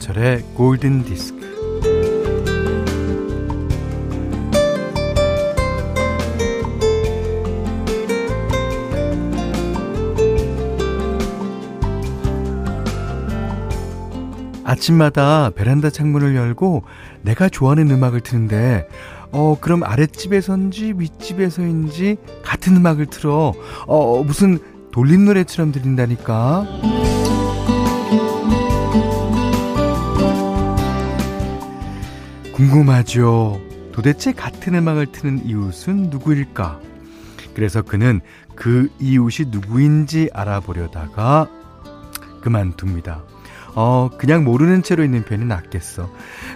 김현철의 골든 디스크. 아침마다 베란다 창문을 열고 내가 좋아하는 음악을 트는데 어 그럼 아랫집에서인지 윗집에서인지 같은 음악을 틀어 어 무슨 돌림 노래처럼 들린다니까 궁금하죠 도대체 같은 음악을 트는 이웃은 누구일까 그래서 그는 그 이웃이 누구인지 알아보려다가 그만둡니다 어, 그냥 모르는 채로 있는 편이 낫겠어.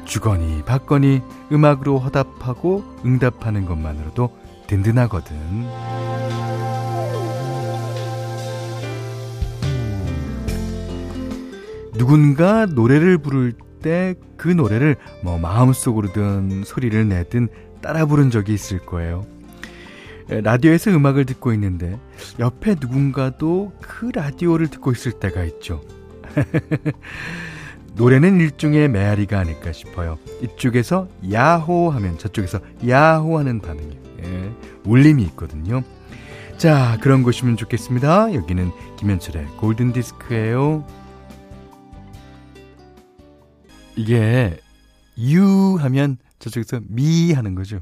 주거니 받거니 음악으로 화답하고 응답하는 것만으로도 든든하거든. 누군가 노래를 부를 때 그 노래를 뭐 마음속으로든 소리를 내든 따라 부른 적이 있을 거예요. 라디오에서 음악을 듣고 있는데 옆에 누군가도 그 라디오를 듣고 있을 때가 있죠. 노래는 일종의 메아리가 아닐까 싶어요. 이쪽에서 야호 하면 저쪽에서 야호 하는 반응이 예, 울림이 있거든요. 자, 그런 곳이면 좋겠습니다. 여기는 김현철의 골든 디스크예요. 이게 you 하면 저쪽에서 me 하는 거죠.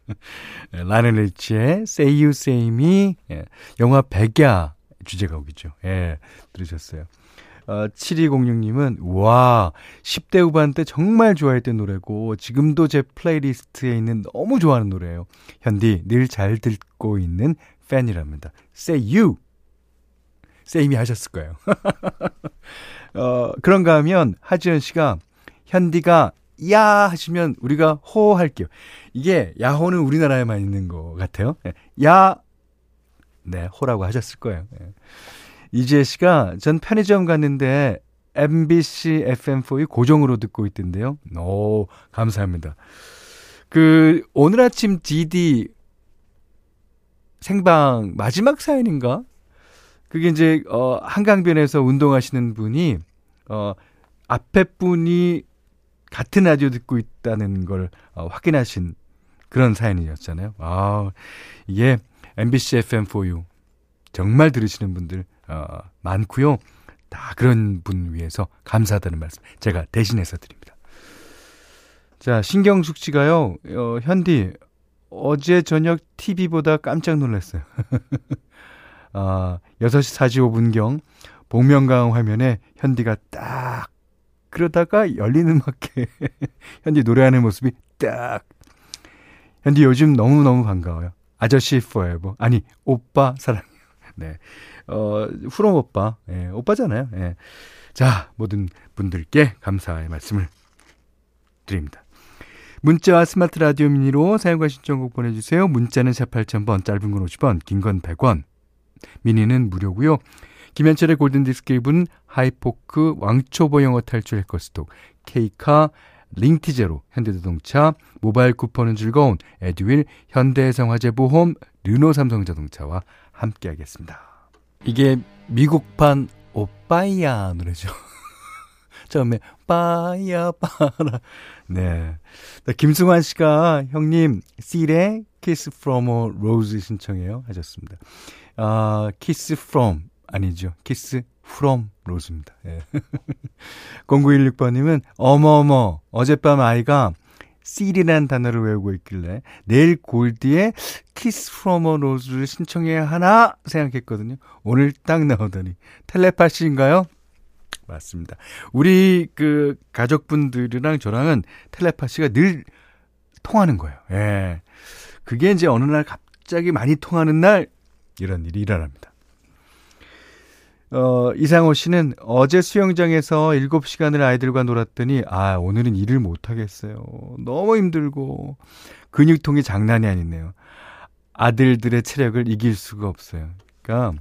라이오넬 리치의 Say You Say Me 예, 영화 백야 주제곡이죠. 예, 들으셨어요. 어, 7206님은, 와, 10대 후반 때 정말 좋아했던 노래고, 지금도 제 플레이리스트에 있는 너무 좋아하는 노래예요. 현디, 늘 잘 듣고 있는 팬이랍니다. Say you! Me 하셨을 거예요. 어, 그런가 하면, 하지연 씨가, 현디가, 야! 하시면, 우리가 호 할게요. 이게, 야호는 우리나라에만 있는 것 같아요. 예, 야! 네, 호라고 하셨을 거예요. 예. 이지혜 씨가 전 편의점 갔는데 MBC FM4이 고정으로 듣고 있던데요. 오, 감사합니다. 그, 오늘 아침 DD 생방 마지막 사연인가? 그게 이제, 어, 한강변에서 운동하시는 분이, 어, 앞에 분이 같은 라디오 듣고 있다는 걸 어, 확인하신 그런 사연이었잖아요. 아, 이게 MBC FM4U. 정말 들으시는 분들 어, 많고요. 다 그런 분 위해서 감사하다는 말씀 제가 대신해서 드립니다. 자, 신경숙 씨가요. 어, 현디 어제 저녁 TV보다 깜짝 놀랐어요. 아, 6시 45분경 복면가왕 화면에 현디가 딱 그러다가 열리는 음악회 현디 노래하는 모습이 딱 현디 요즘 너무너무 반가워요. 아저씨 포에버 아니 오빠 사랑해요. 네. 어, 후롱 오빠, 예, 오빠잖아요. 예. 자, 모든 분들께 감사의 말씀을 드립니다. 문자와 스마트 라디오 미니로 사연과 신청곡 보내주세요. 문자는 샵 8000번, 짧은 건 50원, 긴 건 100원. 미니는 무료고요. 김현철의 골든디스크 2부는 하이포크, 왕초보 영어 탈출 해커스톡, 케이카, 링티제로, 현대자동차, 모바일 쿠폰은 즐거운 에듀윌, 현대해상화재보험, 르노삼성자동차와 함께하겠습니다. 이게 미국판 오빠야 노래죠. 처음에 빠야 빠라. 네. 김승환 씨가 형님 Kiss from a Rose 신청해요 하셨습니다. 아, Kiss from 아니죠. Kiss from Rose입니다. 예. 0916번님은 어머어머 어젯밤 아이가 씰이라는 단어를 외우고 있길래 내일 골디에 키스 프롬 어 로즈를 신청해야 하나 생각했거든요. 오늘 딱 나오더니 텔레파시인가요? 맞습니다. 우리 그 가족분들이랑 저랑은 텔레파시가 늘 통하는 거예요. 예. 그게 이제 어느 날 갑자기 많이 통하는 날 이런 일이 일어납니다. 어, 이상호 씨는 어제 수영장에서 7시간을 아이들과 놀았더니, 아, 오늘은 일을 못하겠어요. 너무 힘들고, 근육통이 장난이 아니네요. 아들들의 체력을 이길 수가 없어요. 그러니까,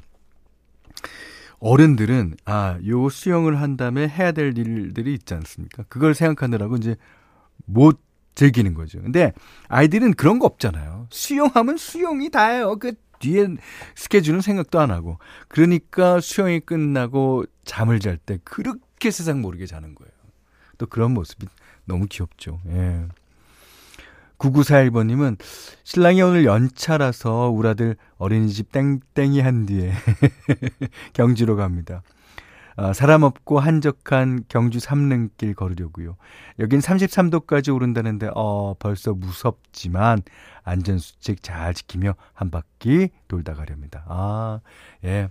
어른들은, 아, 요 수영을 한 다음에 해야 될 일들이 있지 않습니까? 그걸 생각하느라고 이제 못 즐기는 거죠. 근데 아이들은 그런 거 없잖아요. 수영하면 수영이 다예요. 그 뒤에 스케줄은 생각도 안 하고. 그러니까 수영이 끝나고 잠을 잘 때 그렇게 세상 모르게 자는 거예요. 또 그런 모습이 너무 귀엽죠. 예. 9941번님은 신랑이 오늘 연차라서 우리 아들 어린이집 땡땡이 한 뒤에 경주로 갑니다. 아, 사람 없고 한적한 경주 삼릉길 걸으려고요. 여긴 33도까지 오른다는데 어 벌써 무섭지만 안전 수칙 잘 지키며 한 바퀴 돌다 가렵니다. 아, 예.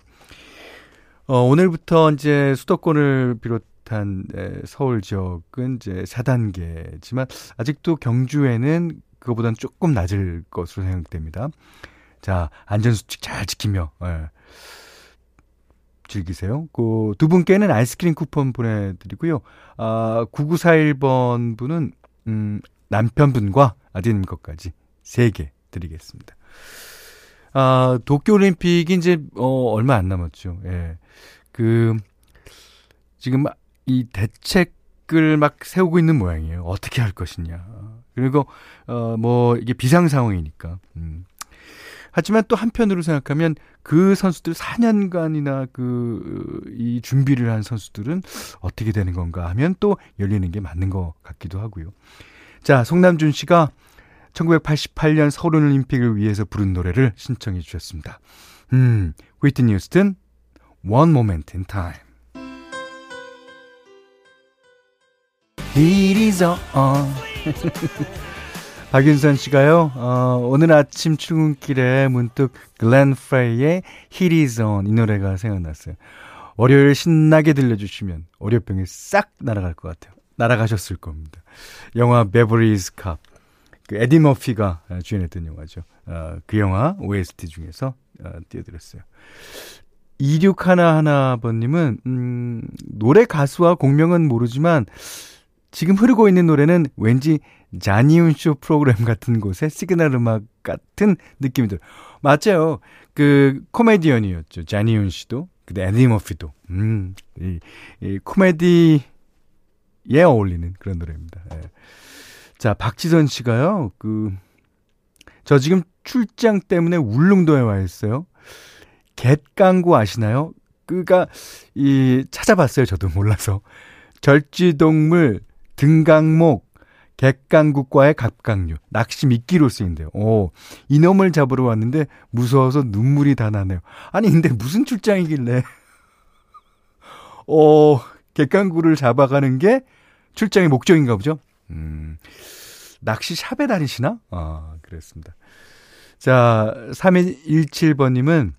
어, 오늘부터 이제 수도권을 비롯한 에, 서울 지역은 이제 4단계지만 아직도 경주에는 그거보다는 조금 낮을 것으로 생각됩니다. 자, 안전수칙 잘 지키며, 예. 즐기세요. 그 두 분께는 아이스크림 쿠폰 보내드리고요. 아, 9941번 분은, 음, 남편분과 아드님 것까지 3개 드리겠습니다. 아, 도쿄올림픽이 이제, 어, 얼마 안 남았죠. 예. 그, 지금 이 대책을 막 세우고 있는 모양이에요. 어떻게 할 것이냐. 그리고, 어, 뭐, 이게 비상 상황이니까. 음. 하지만 또 한편으로 생각하면 그 선수들 4년간이나 그, 이 준비를 한 선수들은 어떻게 되는 건가 하면 또 열리는 게 맞는 것 같기도 하고요. 자, 송남준 씨가 1988년 서울올림픽을 위해서 부른 노래를 신청해 주셨습니다. 음, 휘트니 휴스턴, One Moment in Time. It is on. 박윤선 씨가요, 어, 오늘 아침 출근길에 문득 글렌 프레이의 Hit is on 이 노래가 생각났어요. 월요일 신나게 들려주시면 월요병이 싹 날아갈 것 같아요. 날아가셨을 겁니다. 영화 Beverly Hills Cop. 그 에디 머피가 주연했던 영화죠. 어, 그 영화 OST 중에서 어, 띄워드렸어요. 2611번님은, 음, 노래 가수와 곡명은 모르지만, 지금 흐르고 있는 노래는 왠지 자니윤 쇼 프로그램 같은 곳에 시그널 음악 같은 느낌이 들어요. 맞아요. 그 코미디언이었죠. 자니윤 씨도. 근데 에디 머피도. 음, 이, 이 코미디에 어울리는 그런 노래입니다. 예. 자, 박지선 씨가요. 그, 저 지금 출장 때문에 울릉도에 와 있어요. 갯강구 아시나요? 그가 이 찾아봤어요. 저도 몰라서. 절지동물 등강목 객강국과의 갑각류, 낚시 미끼로 쓰인대요. 오, 이놈을 잡으러 왔는데 무서워서 눈물이 다 나네요. 아니, 근데 무슨 출장이길래, 어, 객강구를 잡아가는 게 출장의 목적인가 보죠? 음, 낚시 샵에 다니시나? 아, 그랬습니다. 자, 3117번님은,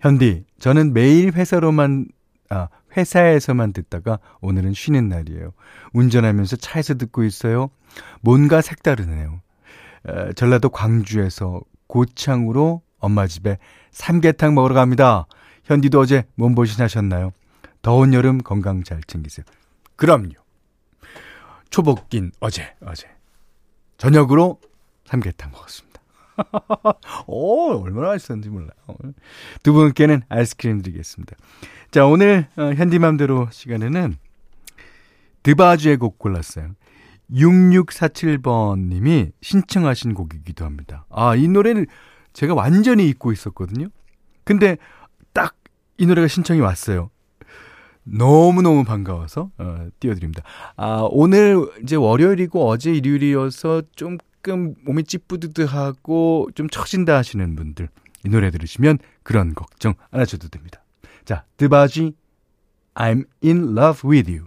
현디, 저는 매일 회사로만, 아, 회사에서만 듣다가 오늘은 쉬는 날이에요. 운전하면서 차에서 듣고 있어요. 뭔가 색다르네요. 에, 전라도 광주에서 고창으로 엄마 집에 삼계탕 먹으러 갑니다. 현디도 어제 몸보신 하셨나요? 더운 여름 건강 잘 챙기세요. 그럼요. 초복긴 어제, 어제. 저녁으로 삼계탕 먹었습니다. 오, 얼마나 맛있었는지 몰라요. 두 분께는 아이스크림 드리겠습니다. 자, 오늘 어, 현디맘대로 시간에는 드바주의 곡 골랐어요. 6647번 님이 신청하신 곡이기도 합니다. 아, 이 노래를 제가 완전히 잊고 있었거든요. 근데 딱 이 노래가 신청이 왔어요. 너무너무 반가워서 어, 띄워드립니다. 아, 오늘 이제 월요일이고 어제 일요일이어서 조금 몸이 찌뿌드드하고 좀 처진다 하시는 분들 이 노래 들으시면 그런 걱정 안 하셔도 됩니다. 자, 드바지 I'm in love with you.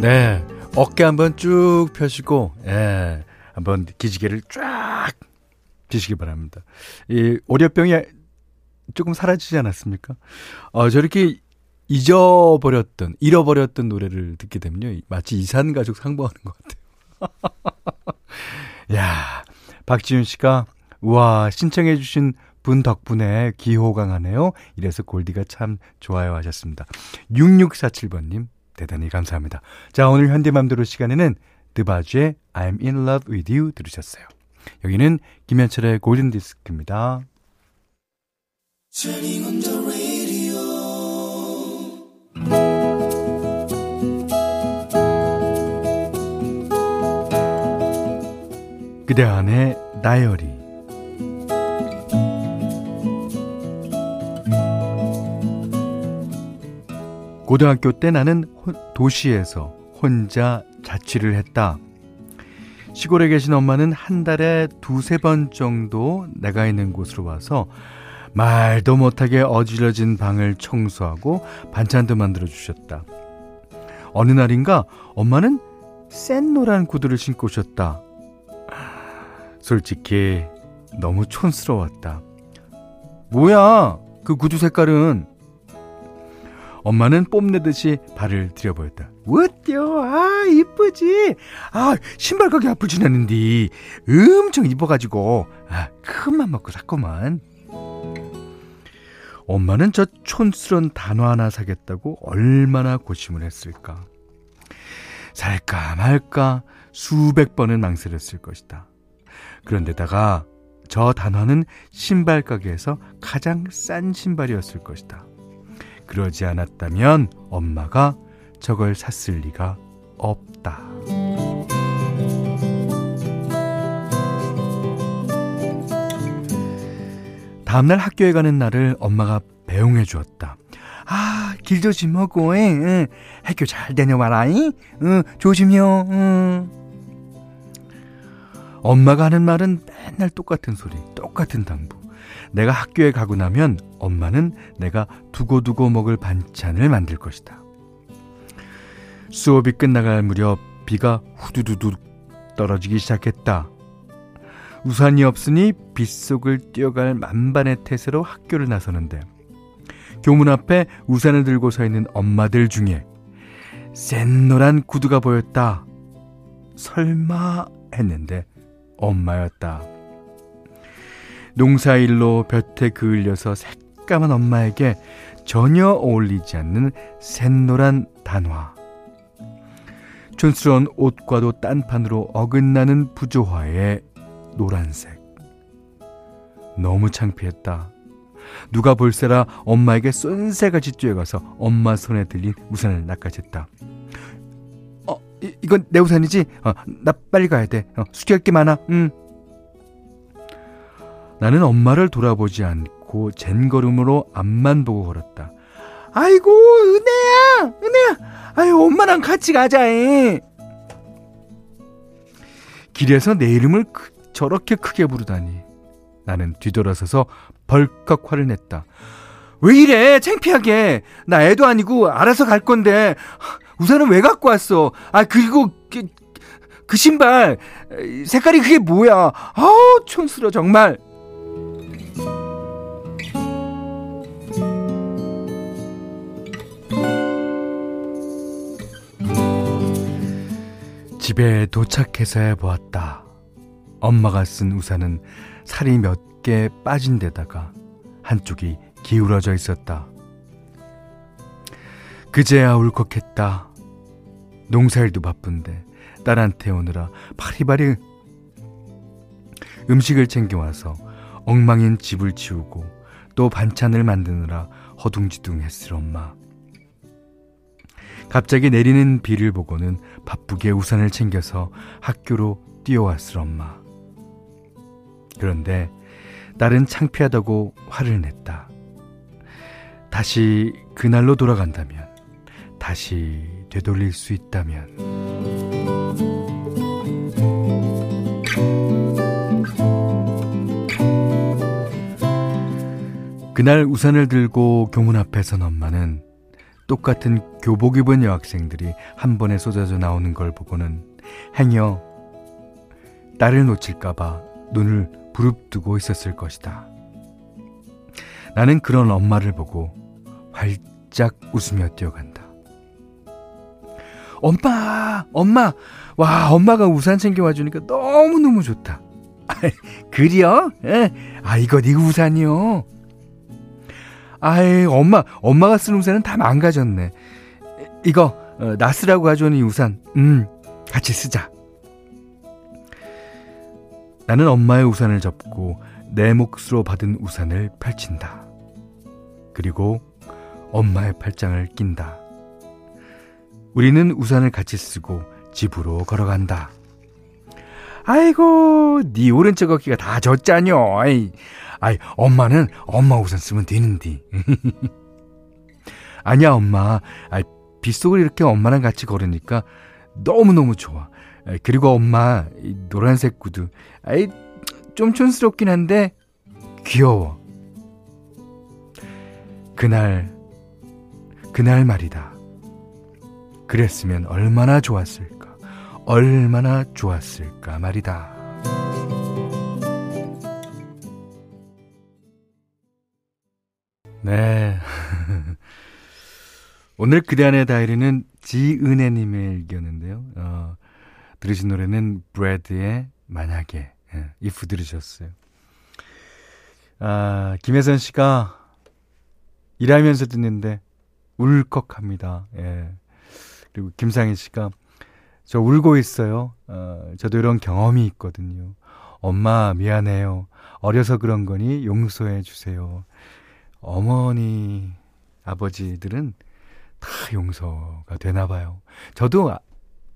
네. 어깨 한번 쭉 펴시고, 예. 한번 기지개를 쫙 피시기 바랍니다. 이 오려병이 조금 사라지지 않았습니까? 어, 저렇게 잊어버렸던, 잃어버렸던 노래를 듣게 되면요. 마치 이산가족 상봉하는 것 같아요. 야 박지윤 씨가 우와, 신청해주신 분 덕분에 기호강하네요. 이래서 골디가 참 좋아요 하셨습니다. 6647번님, 대단히 감사합니다. 자, 오늘 현대맘대로 시간에는 드바주의 I'm in love with you 들으셨어요. 여기는 김현철의 골든디스크입니다. 그대 안의 다이어리 고등학교 때 나는 도시에서 혼자 자취를 했다. 시골에 계신 엄마는 한 달에 두세 번 정도 내가 있는 곳으로 와서 말도 못하게 어지러진 방을 청소하고 반찬도 만들어 주셨다. 어느 날인가 엄마는 센 노란 구두를 신고 오셨다. 솔직히 너무 촌스러웠다. 뭐야, 그 구두 색깔은? 엄마는 뽐내듯이 발을 들여보였다. 어때요? 아, 이쁘지? 아, 신발 가게 앞을 지났는데 엄청 이뻐가지고 아, 큰맘 먹고 샀구만. 엄마는 저 촌스런 단어 하나 사겠다고 얼마나 고심을 했을까. 살까 말까 수백 번은 망설였을 것이다. 그런데다가 저 단화는 신발 가게에서 가장 싼 신발이었을 것이다. 그러지 않았다면 엄마가 저걸 샀을 리가 없다. 다음날 학교에 가는 날을 엄마가 배웅해 주었다. 아, 길 조심하고, 에, 에. 학교 잘 다녀와라, 잉? 응, 조심해요, 응. 엄마가 하는 말은 맨날 똑같은 소리, 똑같은 당부. 내가 학교에 가고 나면 엄마는 내가 두고두고 먹을 반찬을 만들 것이다. 수업이 끝나갈 무렵 비가 후두두두 떨어지기 시작했다. 우산이 없으니 빗속을 뛰어갈 만반의 태세로 학교를 나서는데 교문 앞에 우산을 들고 서 있는 엄마들 중에 센 노란 구두가 보였다. 설마 했는데 엄마였다. 농사일로 볕에 그을려서 새까만 엄마에게 전혀 어울리지 않는 샛노란 단화. 촌스러운 옷과도 딴판으로 어긋나는 부조화의 노란색. 너무 창피했다. 누가 볼세라 엄마에게 쏜새같이 뛰어가서 엄마 손에 들린 우산을 낚아챘다. 어, 이, 이건 내 우산이지? 어, 나 빨리 가야 돼. 어, 수리할 게 많아. 응. 나는 엄마를 돌아보지 않고 젠 걸음으로 앞만 보고 걸었다. 아이고, 은혜야! 은혜야! 아유, 엄마랑 같이 가자, 해. 길에서 내 이름을 크, 저렇게 크게 부르다니. 나는 뒤돌아서서 벌컥 화를 냈다. 왜 이래? 창피하게. 나 애도 아니고 알아서 갈 건데. 우산은 왜 갖고 왔어? 아, 그리고 그, 그 신발 색깔이 그게 뭐야? 아우, 촌스러 정말. 집에 도착해서야 보았다. 엄마가 쓴 우산은 살이 몇 개 빠진 데다가 한쪽이 기울어져 있었다. 그제야 울컥했다. 농사일도 바쁜데 딸한테 오느라 파리바리 음식을 챙겨와서 엉망인 집을 치우고 또 반찬을 만드느라 허둥지둥했을 엄마. 갑자기 내리는 비를 보고는 바쁘게 우산을 챙겨서 학교로 뛰어왔을 엄마. 그런데 딸은 창피하다고 화를 냈다. 다시 그날로 돌아간다면, 다시 되돌릴 수 있다면. 그날 우산을 들고 교문 앞에 선 엄마는 똑같은 교복 입은 여학생들이 한 번에 쏟아져 나오는 걸 보고는 행여 딸을 놓칠까봐 눈을 부릅뜨고 있었을 것이다. 나는 그런 엄마를 보고 활짝 웃으며 뛰어간다. 엄마, 엄마, 와, 엄마가 우산 챙겨와 주니까 너무너무 좋다. 그리요? 예. 아, 이거 네 우산이요. 아이, 엄마, 엄마가 쓴 우산은 다 망가졌네. 이거, 어, 나 쓰라고 가져온 이 우산, 음, 같이 쓰자. 나는 엄마의 우산을 접고 내 몫으로 받은 우산을 펼친다. 그리고 엄마의 팔짱을 낀다. 우리는 우산을 같이 쓰고 집으로 걸어간다. 아이고, 네 오른쪽 어깨가 다 젖자뇨. 아이, 아이, 엄마는 엄마 우산 쓰면 되는데. 아니야, 엄마. 아, 빗속을 이렇게 엄마랑 같이 걸으니까 너무너무 좋아. 아, 그리고 엄마, 이 노란색 구두. 아이, 좀 촌스럽긴 한데, 귀여워. 그날, 그날 말이다. 그랬으면 얼마나 좋았을까. 얼마나 좋았을까 말이다. 네. 오늘 그대 안의 다이리는 지은혜님의 일기였는데요. 어, 들으신 노래는 브래드의 만약에, 예, if 들으셨어요. 아, 김혜선 씨가 일하면서 듣는데 울컥합니다. 예. 그리고 김상희 씨가 저 울고 있어요. 어, 저도 이런 경험이 있거든요. 엄마 미안해요. 어려서 그런 거니 용서해 주세요. 어머니, 아버지들은 다 용서가 되나 봐요. 저도 아,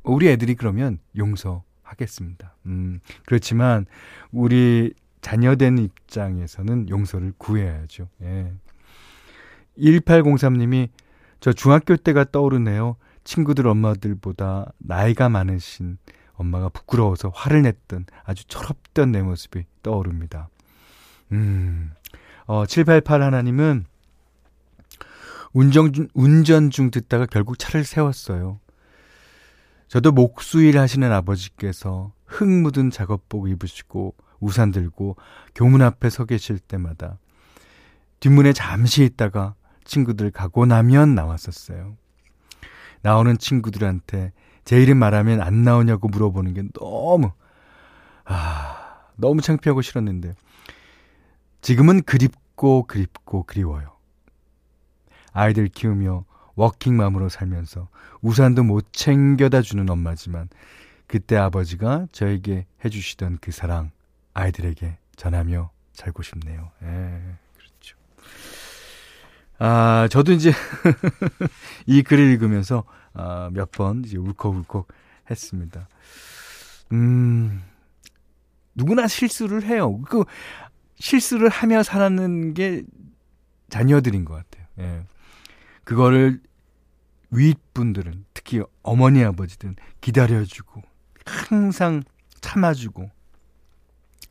우리 애들이 그러면 용서하겠습니다. 음, 그렇지만 우리 자녀된 입장에서는 용서를 구해야죠. 예. 1803님이 저 중학교 때가 떠오르네요. 친구들 엄마들보다 나이가 많으신 엄마가 부끄러워서 화를 냈던 아주 철없던 내 모습이 떠오릅니다. 음, 어, 788 하나님은 운전, 중, 운전 중 듣다가 결국 차를 세웠어요. 저도 목수일 하시는 아버지께서 흙 묻은 작업복 입으시고 우산 들고 교문 앞에 서 계실 때마다 뒷문에 잠시 있다가 친구들 가고 나면 나왔었어요. 나오는 친구들한테 제 이름 말하면 안 나오냐고 물어보는 게 너무, 아, 너무 창피하고 싫었는데, 지금은 그립고 그립고 그리워요. 아이들 키우며 워킹맘으로 살면서 우산도 못 챙겨다 주는 엄마지만 그때 아버지가 저에게 해주시던 그 사랑 아이들에게 전하며 살고 싶네요. 예. 아, 저도 이제 이 글을 읽으면서 아, 몇 번 이제 울컥울컥 했습니다. 음, 누구나 실수를 해요. 그 실수를 하며 살았는 게 자녀들인 것 같아요. 예. 그거를 윗분들은 특히 어머니 아버지들은 기다려주고 항상 참아주고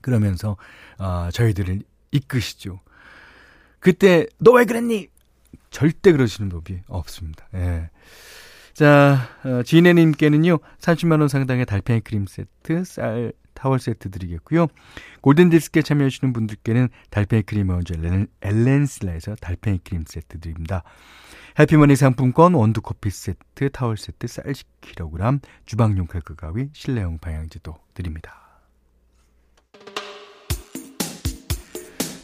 그러면서 어, 저희들을 이끄시죠. 그때 너 왜 그랬니? 절대 그러시는 법이 없습니다. 예. 자, 어, 지혜님께는요, 30만 원 상당의 달팽이 크림 세트, 쌀 타월 세트 드리겠고요. 골든디스크에 참여하시는 분들께는 달팽이 크림 원조 엘렌슬라에서 달팽이 크림 세트 드립니다. 해피머니 상품권 원두커피 세트, 타월 세트, 쌀 10kg, 주방용 칼크 가위, 실내용 방향지도 드립니다.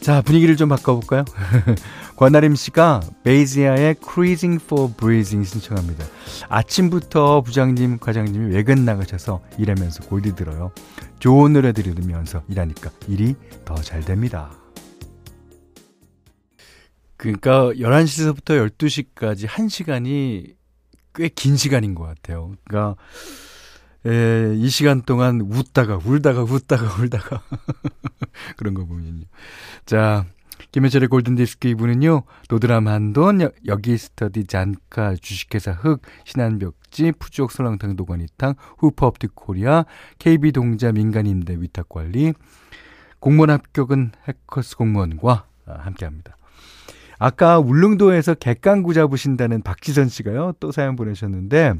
자, 분위기를 좀 바꿔볼까요? 권나림 씨가 베이지아의 Cruising for Breathing 신청합니다. 아침부터 부장님, 과장님이 외근 나가셔서 일하면서 골디 들어요. 좋은 노래 들으면서 일하니까 일이 더 잘 됩니다. 그러니까 11시부터 12시까지 1시간이 꽤 긴 시간인 것 같아요. 그러니까 에, 이 시간 동안 웃다가 울다가 웃다가 울다가 그런 거 보면요. 자, 김현철의 골든디스크 이분은요, 도드람 한돈, 여기 스터디 잔카, 주식회사 흑, 신한벽지, 푸주옥 설렁탕 도가니탕, 후퍼옵틱 코리아, KB동자 민간임대 위탁관리, 공무원 합격은 해커스 공무원과 함께 합니다. 아까 울릉도에서 객강구 잡으신다는 박지선 씨가요, 또 사연 보내셨는데,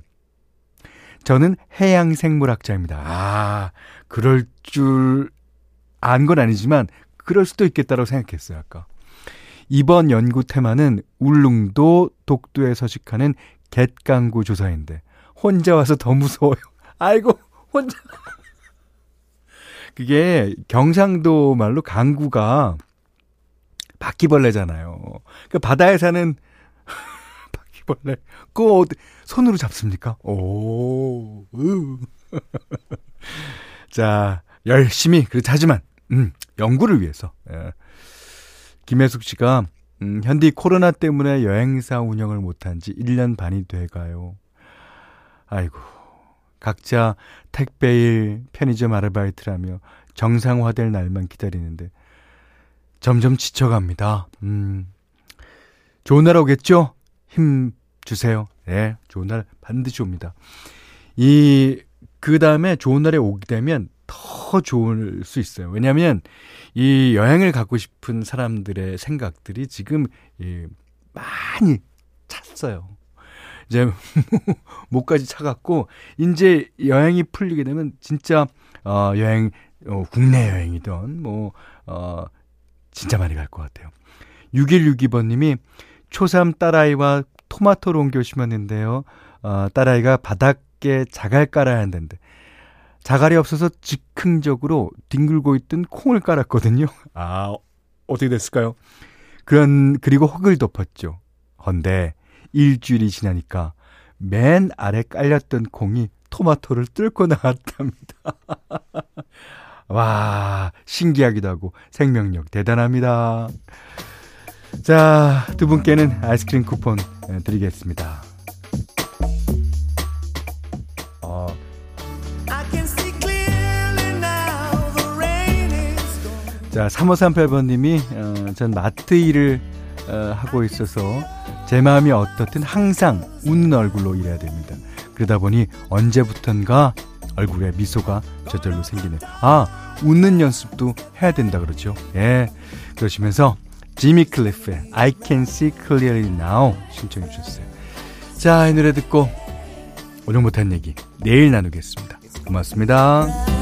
저는 해양생물학자입니다. 아, 그럴 줄 안 건 아니지만 그럴 수도 있겠다고 생각했어요, 아까. 이번 연구 테마는 울릉도 독도에 서식하는 갯강구 조사인데 혼자 와서 더 무서워요. 아이고, 혼자. 그게 경상도 말로 강구가 바퀴벌레잖아요. 그 바다에 사는 바퀴벌레. 그거 손으로 잡습니까? 오, 으. 자, 열심히, 그렇지, 하지만, 음, 연구를 위해서. 예. 김혜숙 씨가, 음, 현디 코로나 때문에 여행사 운영을 못한 지 1년 반이 돼가요. 아이고, 각자 택배일, 편의점 아르바이트라며 정상화될 날만 기다리는데, 점점 지쳐갑니다. 음, 좋은 날 오겠죠? 힘 주세요. 네, 좋은 날 반드시 옵니다. 이, 그 다음에 좋은 날에 오게 되면 더 좋을 수 있어요. 왜냐하면 이 여행을 가고 싶은 사람들의 생각들이 지금 이 많이 찼어요. 이제 목까지 차갖고 이제 여행이 풀리게 되면 진짜 어 여행 어 국내 여행이든 뭐어 진짜 많이 갈 것 같아요. 6162번 님이 초3 딸아이와 토마토를 옮겨 심었는데요. 어 딸아이가 바닥에 자갈 깔아야 한다는데 자갈이 없어서 즉흥적으로 뒹굴고 있던 콩을 깔았거든요. 아, 어떻게 됐을까요? 그런, 그리고 흙을 덮었죠. 헌데, 일주일이 지나니까 맨 아래 깔렸던 콩이 토마토를 뚫고 나왔답니다. 와, 신기하기도 하고 생명력 대단합니다. 자, 두 분께는 아이스크림 쿠폰 드리겠습니다. 자, 3538번님이, 어, 전 마트 일을 어, 하고 있어서 제 마음이 어떻든 항상 웃는 얼굴로 일해야 됩니다. 그러다 보니 언제부턴가 얼굴에 미소가 저절로 생기는. 아, 웃는 연습도 해야 된다 그러죠. 예. 그러시면서 지미 클리프의 I Can See Clearly Now 신청해 주셨어요. 자, 이 노래 듣고 오늘 못한 얘기 내일 나누겠습니다. 고맙습니다.